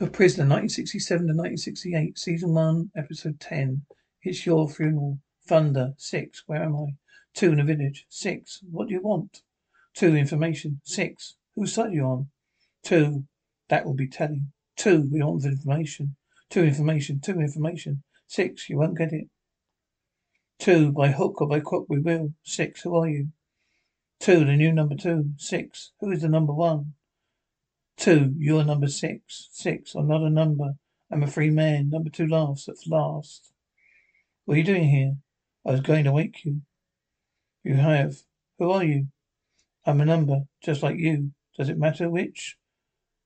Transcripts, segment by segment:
A Prisoner, 1967 to 1968, Season 1, Episode 10. It's Your Funeral. Thunder. 6. Where am I? 2. In a village. 6. What do you want? 2. Information. 6. Whose side you on? 2. That will be telling. 2. We want the information. 2. Information. 2. Information. 6. You won't get it. 2. By hook or by crook we will. 6. Who are you? 2. The new number 2. 6. Who is the number 1? Two, you're number six. Six, I'm not a number. I'm a free man. Number two laughs at last. What are you doing here? I was going to wake you. You have. Who are you? I'm a number, just like you. Does it matter which?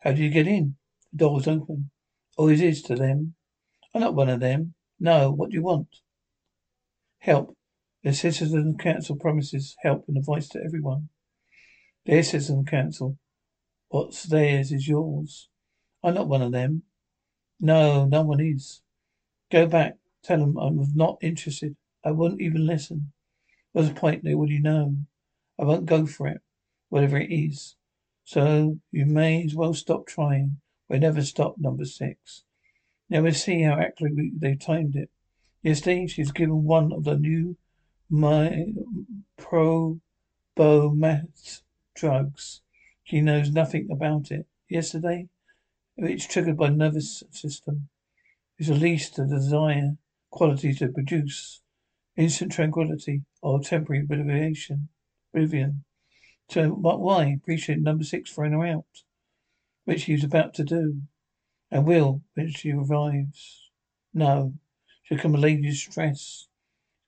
How do you get in? The door was open. Always is to them. I'm not one of them. No, what do you want? Help. The Citizen Council promises help and advice to everyone. Dear Citizen Council, What's theirs is yours. I'm not one of them. No, no one is. Go back. Tell them I'm not interested. I won't even listen. What's the point? They you know. I won't go for it, whatever it is. So you may as well stop trying. We never stop, number six. Now we see how accurately they timed it. Yesterday she's given one of the new my pro drugs. She knows nothing about it. Yesterday, it's triggered by nervous system. It's released the desire quality to produce instant tranquility or temporary oblivion. Oblivion. So why appreciate number six throwing her out, which he's about to do, and will when she revives. No, she'll come a lady of stress,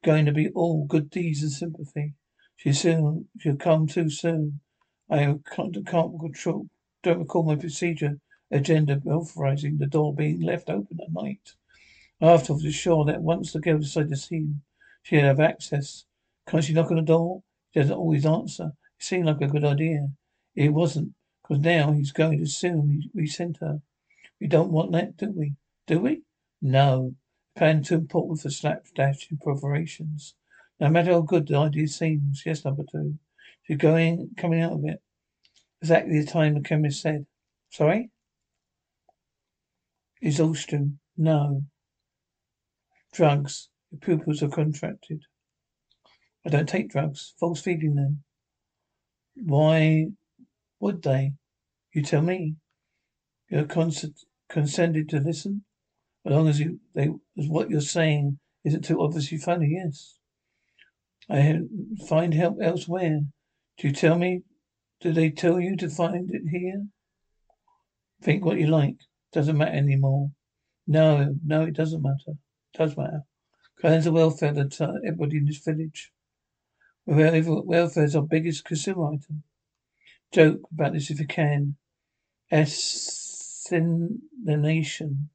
going to be all good deeds and sympathy. She soon she'll come too soon. I can't, control, don't recall my procedure agenda authorizing the door being left open at night. After I was sure that once the girl decided to see him, she'd have access. Can't she knock on the door? She doesn't always answer. It seemed like a good idea. It wasn't, because now he's going to assume we sent her. We don't want that, do we? Do we? No. Plan too important for slapdash operations. No matter how good the idea seems. Yes, number two. She's going, coming out of it. Exactly the time the chemist said. Sorry? is Exhaustion. No. Drugs. Your pupils are contracted. I don't take drugs. False feeding then. Why would they? You tell me. You're cons- consented to listen? As long as you, they, as what you're saying isn't too obviously funny, yes. I find help elsewhere. Do you tell me? Do they tell you to find it here? Think what you like. Doesn't matter anymore. No, no, it doesn't matter. It does matter. Plans of welfare that uh, everybody in this village. Welfare is our biggest consumer item. Joke about this if you can. Assassination.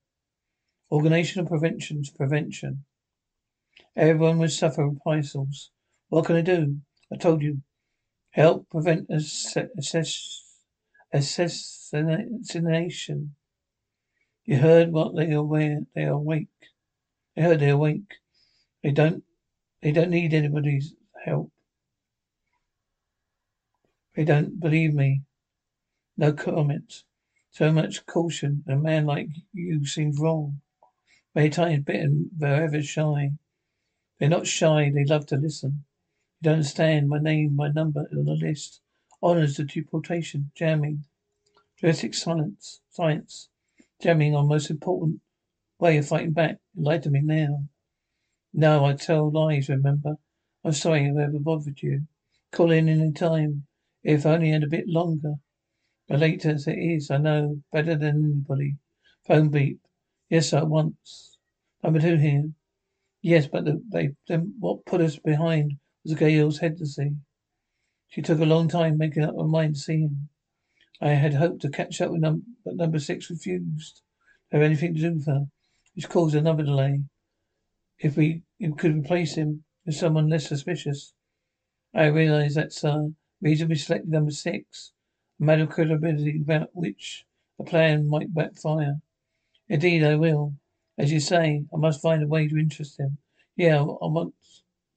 Organization of prevention's prevention. Everyone will suffer reprisals. What can I do? I told you, Help prevent assassination. You heard what they are aware they are awake. They heard they're awake. They don't they don't need anybody's help. They don't believe me. No comment. So much caution. A man like you seems wrong. Many times bitten, they're ever shy. They're not shy, they love to listen. You don't understand. My name, my number on the list. Honours the deportation. Jamming. Drastic silence. Science. Jamming our most important way of fighting back. Lied to me now. No, I tell lies, remember? I'm sorry if I ever bothered you. Call in any time. If only had a bit longer. But late as it is, I know. Better than anybody. Phone beep. Yes, sir, once. Number two here. Yes, but the, they then what put us behind was to see. She took a long time making up her mind to see him. I had hoped to catch up with number, but number six refused to have anything to do with her, which caused another delay. If we could replace him with someone less suspicious. I realize that, sir. We selected number six. A matter of credibility about which the plan might backfire. Indeed, I will. As you say, I must find a way to interest him. Yeah, I want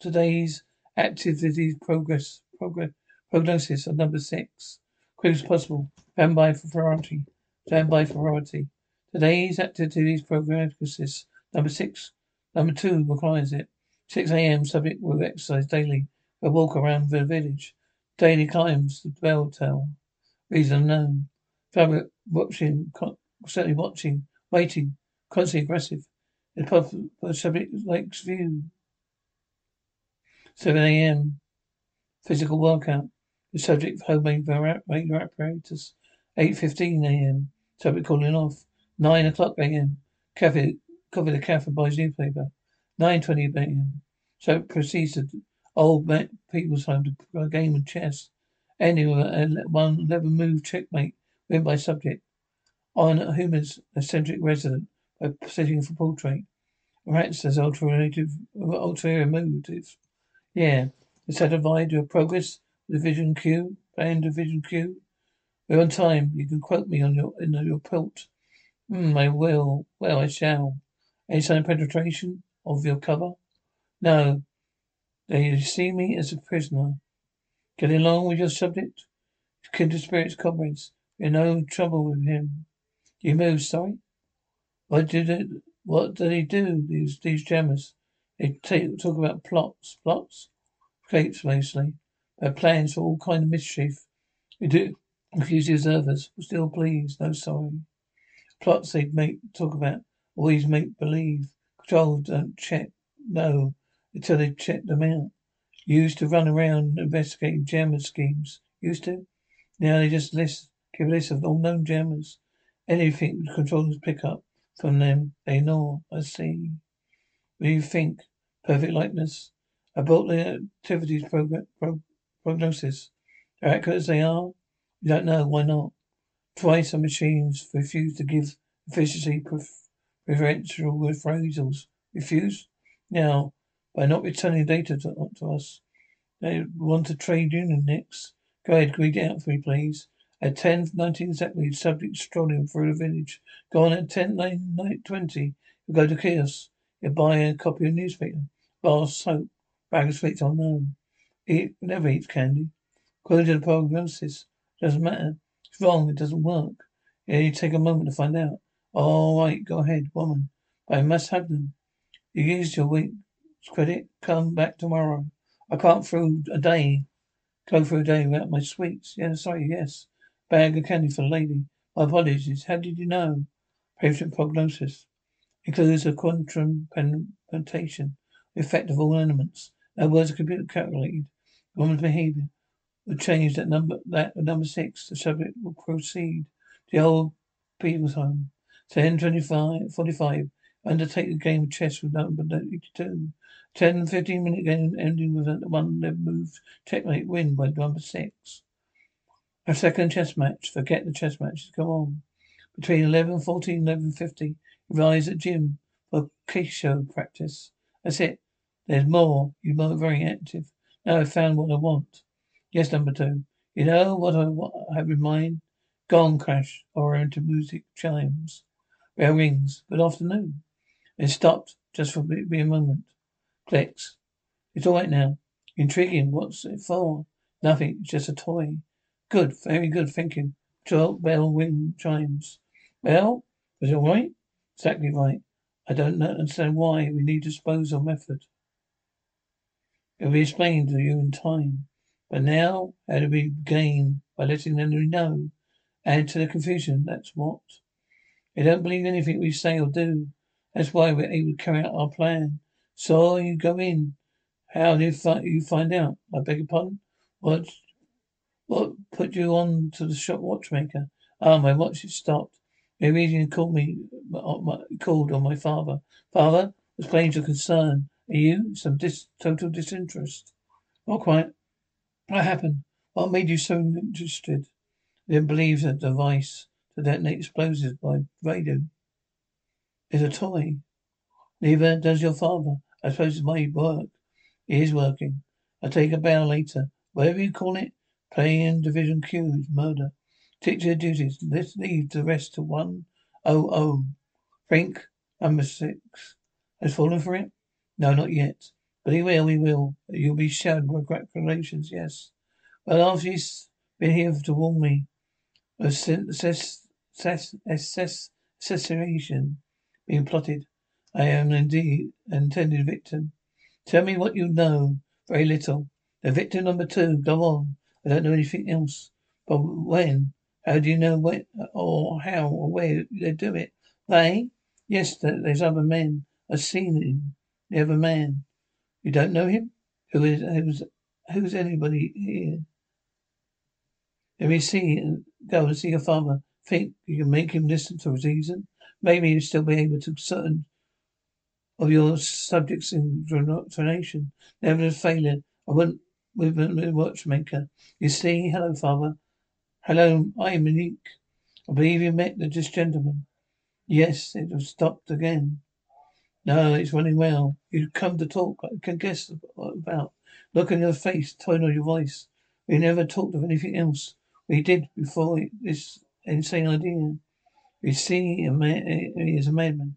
today's activities progress, progress, prognosis of number six. Quick as possible. Stand by priority. Stand by priority. Today's disease prognosis number six. Number two requires it. 6 a.m. Subject will exercise daily. A walk around the village. Daily climbs the bell tower. Reason unknown. Fabric watching, certainly watching, waiting, constantly aggressive. The subject likes view. 7 a.m. Physical workout. The subject homemade radio apparatus. 8.15 a.m. Subject calling off. 9 o'clock a.m. Coffee the cafe buys newspaper. 9.20 a.m. So proceeds to old people's home to play a game of chess. Ending a one eleven move checkmate win by subject. On Huma's eccentric resident by sitting for portrait. Rats as alternative ulterior motive. Yeah. Is divide of progress Division Q, plan Division Q. We're on time. You can quote me on your in your pelt. Hmm, I will. Well, I shall. Any sign of penetration of your cover? No. They see me as a prisoner. Getting along with your subject? Kindred spirits, comrades. We're no trouble with him. You move, sorry? What did it what do they do, these these jammers? They take, talk about plots. Plots? Capes mostly. They have plans for all kind of mischief. We do accuse the observers. Still please, no sorry. Plots they make talk about, always make believe. Control don't check no until they check them out. Used to run around investigating jammer schemes. Used to? Now they just list give a list of all known jammers. Anything the controllers pick up from them, they know. I see. What do you think? Perfect likeness. About the activities program, pro, prognosis. They're accurate as they are? You don't know. Why not? Twice the machines refuse to give efficiency preferential appraisals. Refuse? Now, by not returning data to, to us. They want a trade union next. Go ahead, read it out for me, please. At 10, 19 exactly, subject strolling through the village. Go on at 10, 9, 9 20. You go to kiosk. You buy a copy of newspaper. Bar soap. Bag of sweets unknown. It never eats candy. According to the prognosis, doesn't matter. It's wrong. It doesn't work. You take a moment to find out. All right, go ahead, woman. I must have them. You used your week's credit. Come back tomorrow. I can't through a day. Go through a day without my sweets. Yeah, sorry, yes. Bag of candy for the lady. My apologies. How did you know? Patient prognosis includes a quantum penetration, effect of all elements. No words are computer calculated. Woman's behaviour will change that number that number six. The subject will proceed to the old people's home. 10, 25, 45. Undertake a game of chess with number 82. 10, 15 minute game ending with a one move. Checkmate win by number six. A second chess match. Forget the chess matches. Go on. Between 11, 14, 11, 50. Rise at gym for show practice. That's it. There's more. You are very active. Now I've found what I want. Yes, number two. You know what I, what I have in mind? Gong crash or into music chimes. Bell rings. Good afternoon. It stopped just for me a moment. Clicks. It's all right now. Intriguing. What's it for? Nothing. It's just a toy. Good. Very good. Thank you. Bell ring chimes. Well, is it all right? Exactly right. I don't understand why we need disposal method. It will be explained to you in time. But now, how do we gain? By letting them know. Add to the confusion, that's what. They don't believe anything we say or do. That's why we're able to carry out our plan. So you go in. How do you, fi- you find out? I beg your pardon? What what put you on to the shop watchmaker? Ah, my watch has stopped. You called me, uh, called on my father. Father was plain to concern. Are you some dis, total disinterest? Not quite. What happened? What made you so interested? I didn't believe the device to detonate explosives by radio is a toy. Neither does your father. I suppose it's my work. It is working. I'll take a bow later. Whatever you call it, playing in Division Q is murder. To your duties. Let's leave the rest to one oh oh. Frank, number six, has fallen for it? No, not yet. But he will, he will. You'll be with congratulations, yes. Well, after he's been here to warn me of assassination being plotted, I am indeed an intended victim. Tell me what you know. Very little. The victim number two. Go on. I don't know anything else. But when? How do you know when or how or where they do it? They? Yes, there's other men. I've seen him. The other man. You don't know him? Who is who's who's anybody here? Let me see go and see your father. Think you can make him listen to reason? Maybe you'll still be able to certain of your subjects' indoctrination. Never a failure. I went with a watchmaker. You see, hello, father. Hello, I am Monique. I believe you met this gentleman. Yes, it has stopped again. No, it's running well. You've come to talk. I can guess about. Look in your face, tone of your voice. We never talked of anything else. We did before this insane idea. We see he is a madman.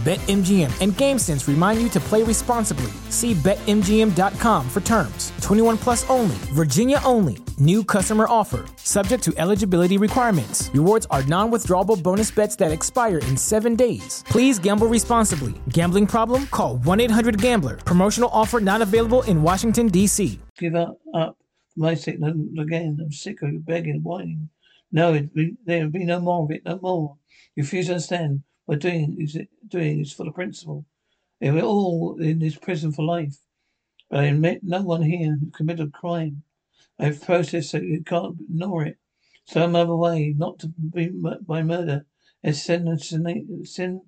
BetMGM and GameSense remind you to play responsibly. See BetMGM.com for terms. 21 plus only, Virginia only. New customer offer. Subject to eligibility requirements. Rewards are non withdrawable bonus bets that expire in seven days. Please gamble responsibly. Gambling problem? Call 1 800 Gambler. Promotional offer not available in Washington, D.C. Give up. up. My sake, again. I'm sick of you begging, whining. No, be, there'll be no more of it, no more. You refuse to understand. What doing is doing is for the principle. They were all in this prison for life. But I met no one here who committed a crime. I have processed so you can't ignore it. Some other way, not to be by murder. and sentencing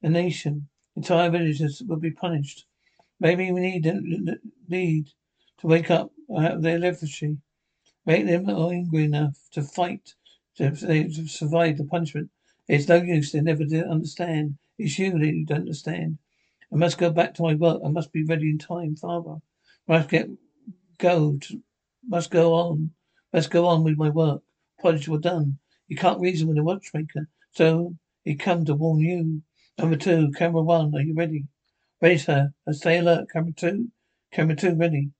a nation Entire villages will be punished. Maybe we need need to wake up out of their lethargy. Make them angry enough to fight to, to survive the punishment. It's no use. They never did understand. It's you that you don't understand. I must go back to my work. I must be ready in time, Father. I must get go. To, must go on. Must go on with my work. Projects were done. You can't reason with a watchmaker, so he come to warn you. Number two, camera one, are you ready? Ready, sir. I stay alert. Camera two, camera two, ready.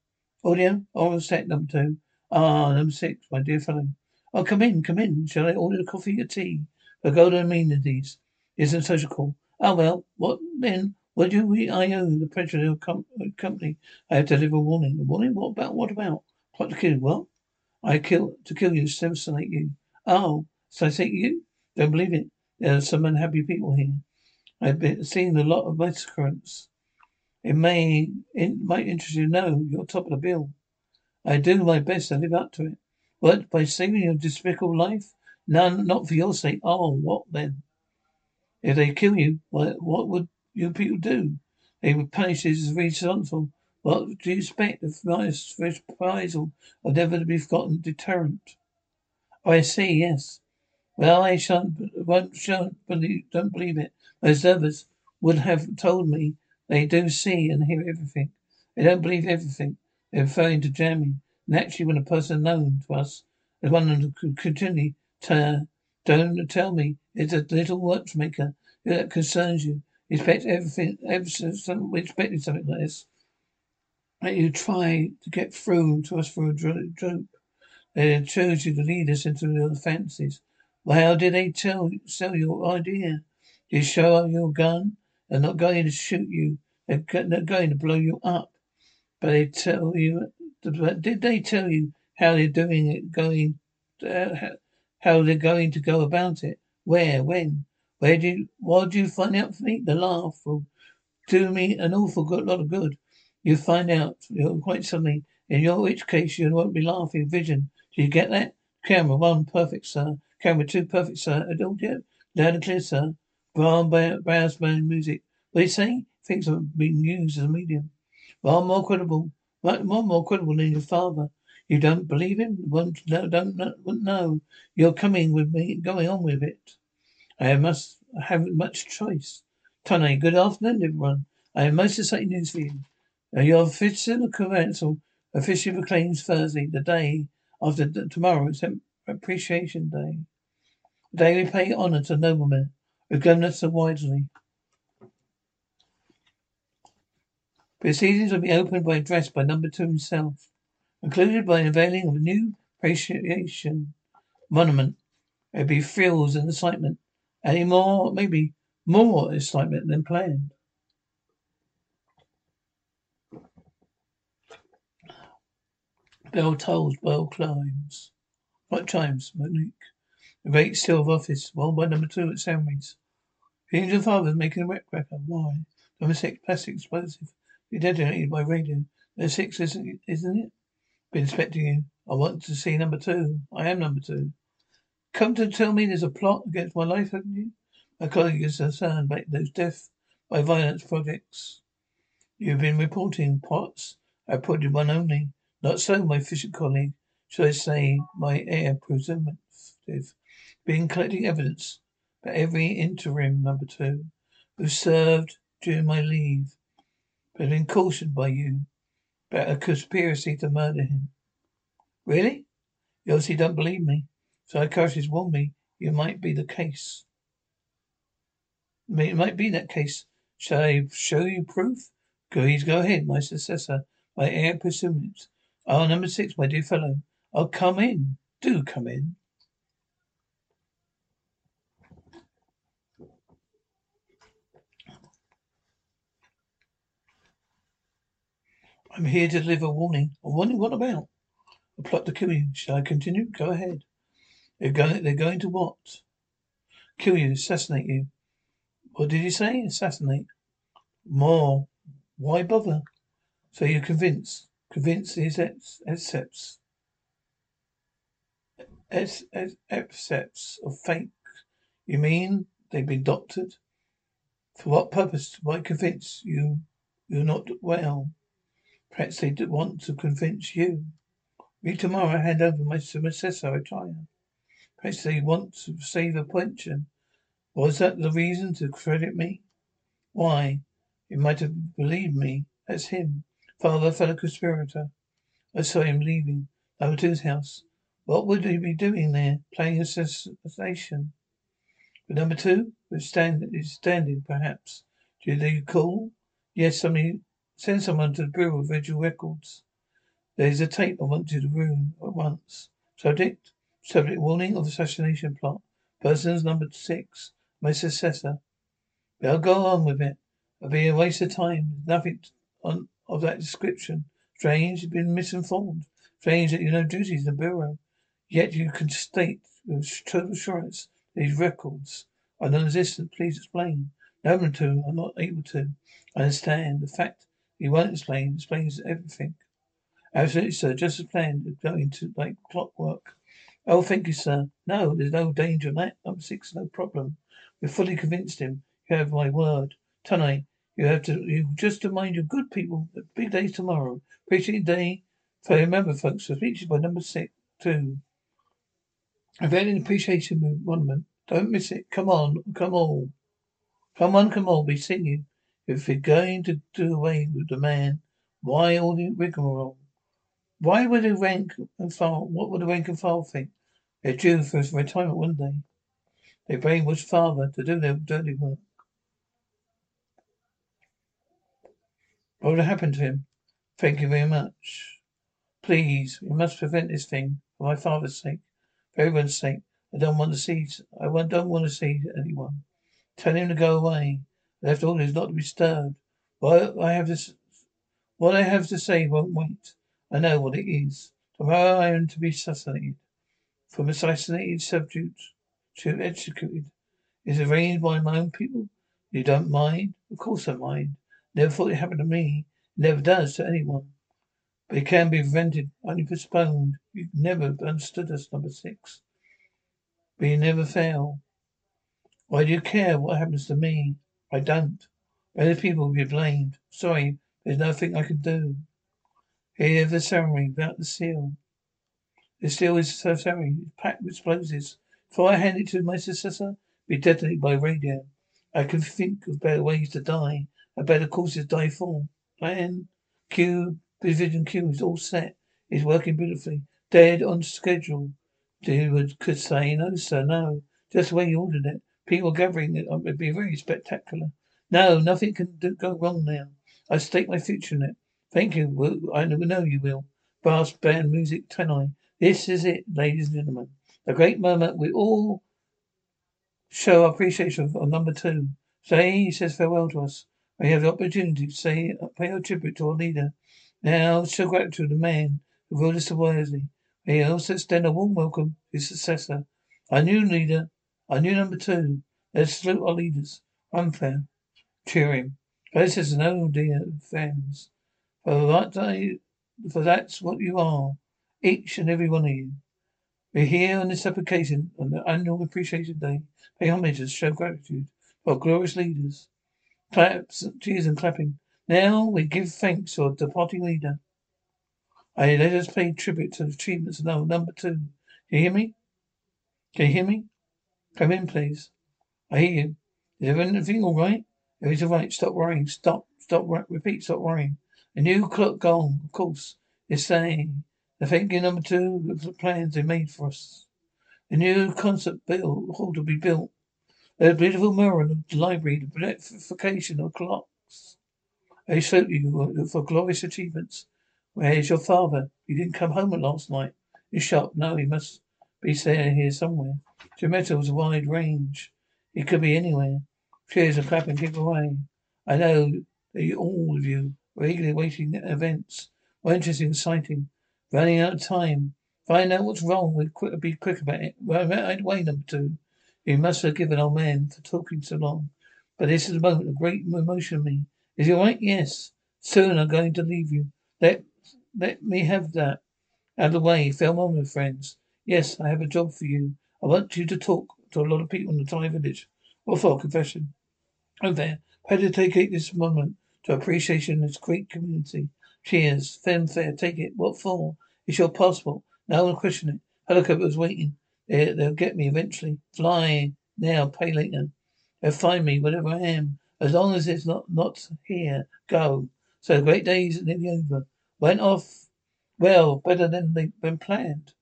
Audio, all set. Number two. Ah, number six, my dear fellow. Oh, come in, come in. Shall I order a coffee or tea? The golden amenities isn't social call. Oh well, what then? What do we I owe the president of com- uh, company? I have to deliver a warning. A warning? What about what about? Plot to kill what? I kill to kill you, assassinate you. Oh, so I say you? Don't believe it. There are some unhappy people here. I've been seeing a lot of massacres. It may it might interest you to know you're top of the bill. I do my best to live up to it. What by saving your despicable life? None, not for your sake. Oh, what then? If they kill you, what, what would you people do? They would punish as responsible. What do you expect? The finest reprisal of never to be forgotten deterrent. Oh, I see, yes. Well, I shan't, won't, shan't believe, don't believe it. Most others would have told me They do see and hear everything. They don't believe everything. They're referring to Jeremy. Naturally, when a person known to us as one of them continually don't tell me it's a little watchmaker that concerns you. Expect everything, ever, some, we expected something like this. That you try to get through to us for a joke. They chose you to lead us into your fancies. Well, how did they tell sell your idea? You show up your gun? They're not going to shoot you. They're, going to blow you up. But they tell you. Did they tell you how they're doing it? Going, uh, how they're going to go about it? Where? When? Where do you? What do you find out for me? The laugh will do me an awful good, lot of good. You find out quite suddenly. In your which case you won't be laughing. Vision. Do you get that? Camera one, perfect, sir. Camera two, perfect, sir. Adult yet? Loud and clear, sir. Brown brass band music. What do you say? Thinks of being used as a medium. Far more credible. More, more credible than your father. You don't believe him? Won't no, don't know. You're coming with me, going on with it. I must have much choice. Tony, good afternoon, everyone. I have most exciting news for you. Your official council officially proclaims Thursday, the day after tomorrow, it's Appreciation Day. The day we pay honour to noblemen who govern us so wisely. Proceedings will be opened by address by number two himself, concluded by unveiling of a new appreciation monument. There'll be thrills and excitement, any more, maybe more excitement than planned. Bell tolls, bell climbs. What chimes, Monique? The great silver office, one by number two at Sandwich. The angel father is making a wet cracker. Why? Number six, plastic explosive. You detonated by radio. Number six, isn't, isn't it? Been expecting you. I want to see number two. I am number two. Come to tell me there's a plot against my life, haven't you? My colleague is concerned about those death by violence projects. You've been reporting plots. I reported one only. Not so, my official colleague. Should I say my heir presumptive? Been collecting evidence for every interim number two who served during my leave but been cautioned by you about a conspiracy to murder him. Really? You obviously don't believe me. Psychiatrists warned me you might be the case. It might be that case. Shall I show you proof? Please go ahead, my successor, my heir presumptive. Oh, number six, my dear fellow. Oh, come in. Do come in. I'm here to deliver a warning. A warning? What about? A plot to kill you. Shall I continue? Go ahead. They're going. They're going to what? Kill you. Assassinate you. What did you say? Assassinate. More. Why bother? So you're convinced? Convinced these accepts. Accepts of fake. You mean they've been doctored? For what purpose? Why convince you you're not well? Perhaps they want to convince you. Me tomorrow hand over my successor, try. Perhaps they want to save a pension. Was that the reason to credit me? Why? You might have believed me. That's him. Father, fellow conspirator. I saw him leaving number his house. What would he be doing there? Playing assassination. But number two was stand standing, perhaps. Do you call? Yes, somebody Send someone to the Bureau of Visual Records. There is a tape I want to room at once. Subject? Subject warning of assassination plot. Persons number six. My successor. I'll go on with it. It'll be a waste of time. Nothing on, of that description. Strange you've been misinformed. Strange that you know duties in the Bureau. Yet you can state with total assurance these records are non-existent. Please explain. No, I'm. I'm not able to. I understand. The fact he won't explain. Explains everything. Absolutely, sir. Just as planned. Going to like clockwork. Oh, thank you, sir. No, there's no danger in that. Number six, no problem. We've fully convinced him. You have my word. Tonight, you have to, you just to mind your good people. Big day tomorrow. Appreciate day. So remember, folks, the speech by number six, two. A very appreciation monument. Don't miss it. Come on, come all. Come on, come all. Be you. If you're going to do away with the man, why all the rigmarole? Why would the rank and file, what would the rank and file think? They're due for his retirement wouldn't They They brainwashed father to do their dirty work. What would have happened to him? Thank you very much. Please, we must prevent this thing for my father's sake, for everyone's sake. I don't want to see. I don't want to see anyone. Tell him to go away. I all orders not to be disturbed. What I have to, what I have to say won't wait. I know what it is. Tomorrow I am to be assassinated. From assassinated subject to executed. Is arranged by my own people. You don't mind? Of course I mind. Never thought it happened to me. Never does to anyone. But it can be prevented, only postponed. You never understood us, number six. But you never fail. Why do you care what happens to me? I don't. Other people will be blamed. Sorry, there's nothing I can do. Here the ceremony without the seal. The seal is so ceremony. It's packed with explosives. Before I hand it to my successor, be detonated by radio. I can think of better ways to die. A better courses to die for. Plan Q, Division Q is all set. It's working beautifully. Dead on schedule. Dude could say, no, sir, no. Just the way you ordered it. People gathering it would be very spectacular. No, nothing can do, go wrong now. I stake my future in it. Thank you. I know you will. Brass band music tonight. This is it, ladies and gentlemen. A great moment. We all show our appreciation of number two. Say he says farewell to us. We have the opportunity to say, uh, pay our tribute to our leader. Now, show gratitude to the man who ruled us so wisely. We also extend a warm welcome to his successor, our new leader, our new number two. Let's salute our leaders. Unfair. Cheering. Brothers and oh dear friends. For that day for that's what you are. Each and every one of you. We're here on this application on the annual appreciation day. Pay homage and show gratitude to our glorious leaders. Claps, cheers and clapping. Now we give thanks to our departing leader. I let us pay tribute to the achievements of number two. Can you hear me? Can you hear me? Come in, please. I hear you. Is everything all right? Everything's all right. Stop worrying. Stop. Stop. Repeat. Stop worrying. A new clock gone, of course. It's saying the thank you number two the plans they made for us. A new concert hall to be built. A beautiful mirror in the library, the beautification of clocks. I salute you uh, for glorious achievements. Where's your father? He didn't come home last night. He's shop. No, he must be staying here somewhere. A wide range. He could be anywhere. Cheers and clapping give away. I know that you, all of you are eagerly waiting events. More interesting, exciting. Running out of time. Find out what's wrong. We'll quick, be quick about it. Well, way number two. You must forgive an old man for talking so long. But this is a moment of great emotion in me. Is he right? Yes. Soon I'm going to leave you. Let let me have that out of the way. Farewell, my friends. Yes, I have a job for you. I want you to talk to a lot of people in the Thai village. What for? Confession. Oh, there. How to take this moment to appreciation of this great community. Cheers. Fanfare. Take it. What for? It's your passport. No one question it. Helicopter's waiting. They, they'll get me eventually. Fly now, pay later. They'll find me wherever I am. As long as it's not not here, go. So the great days are nearly over. Went off well, better than been planned.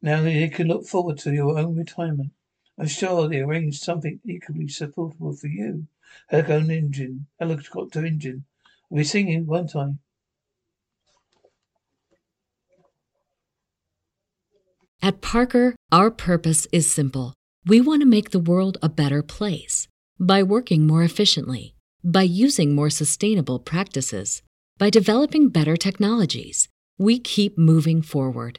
Now that you can look forward to your own retirement. I'm sure they arranged something equally supportable for you. Helicopter engine, helicopter engine. I'll be singing, won't I? At Parker, our purpose is simple. We want to make the world a better place by working more efficiently, by using more sustainable practices, by developing better technologies. We keep moving forward.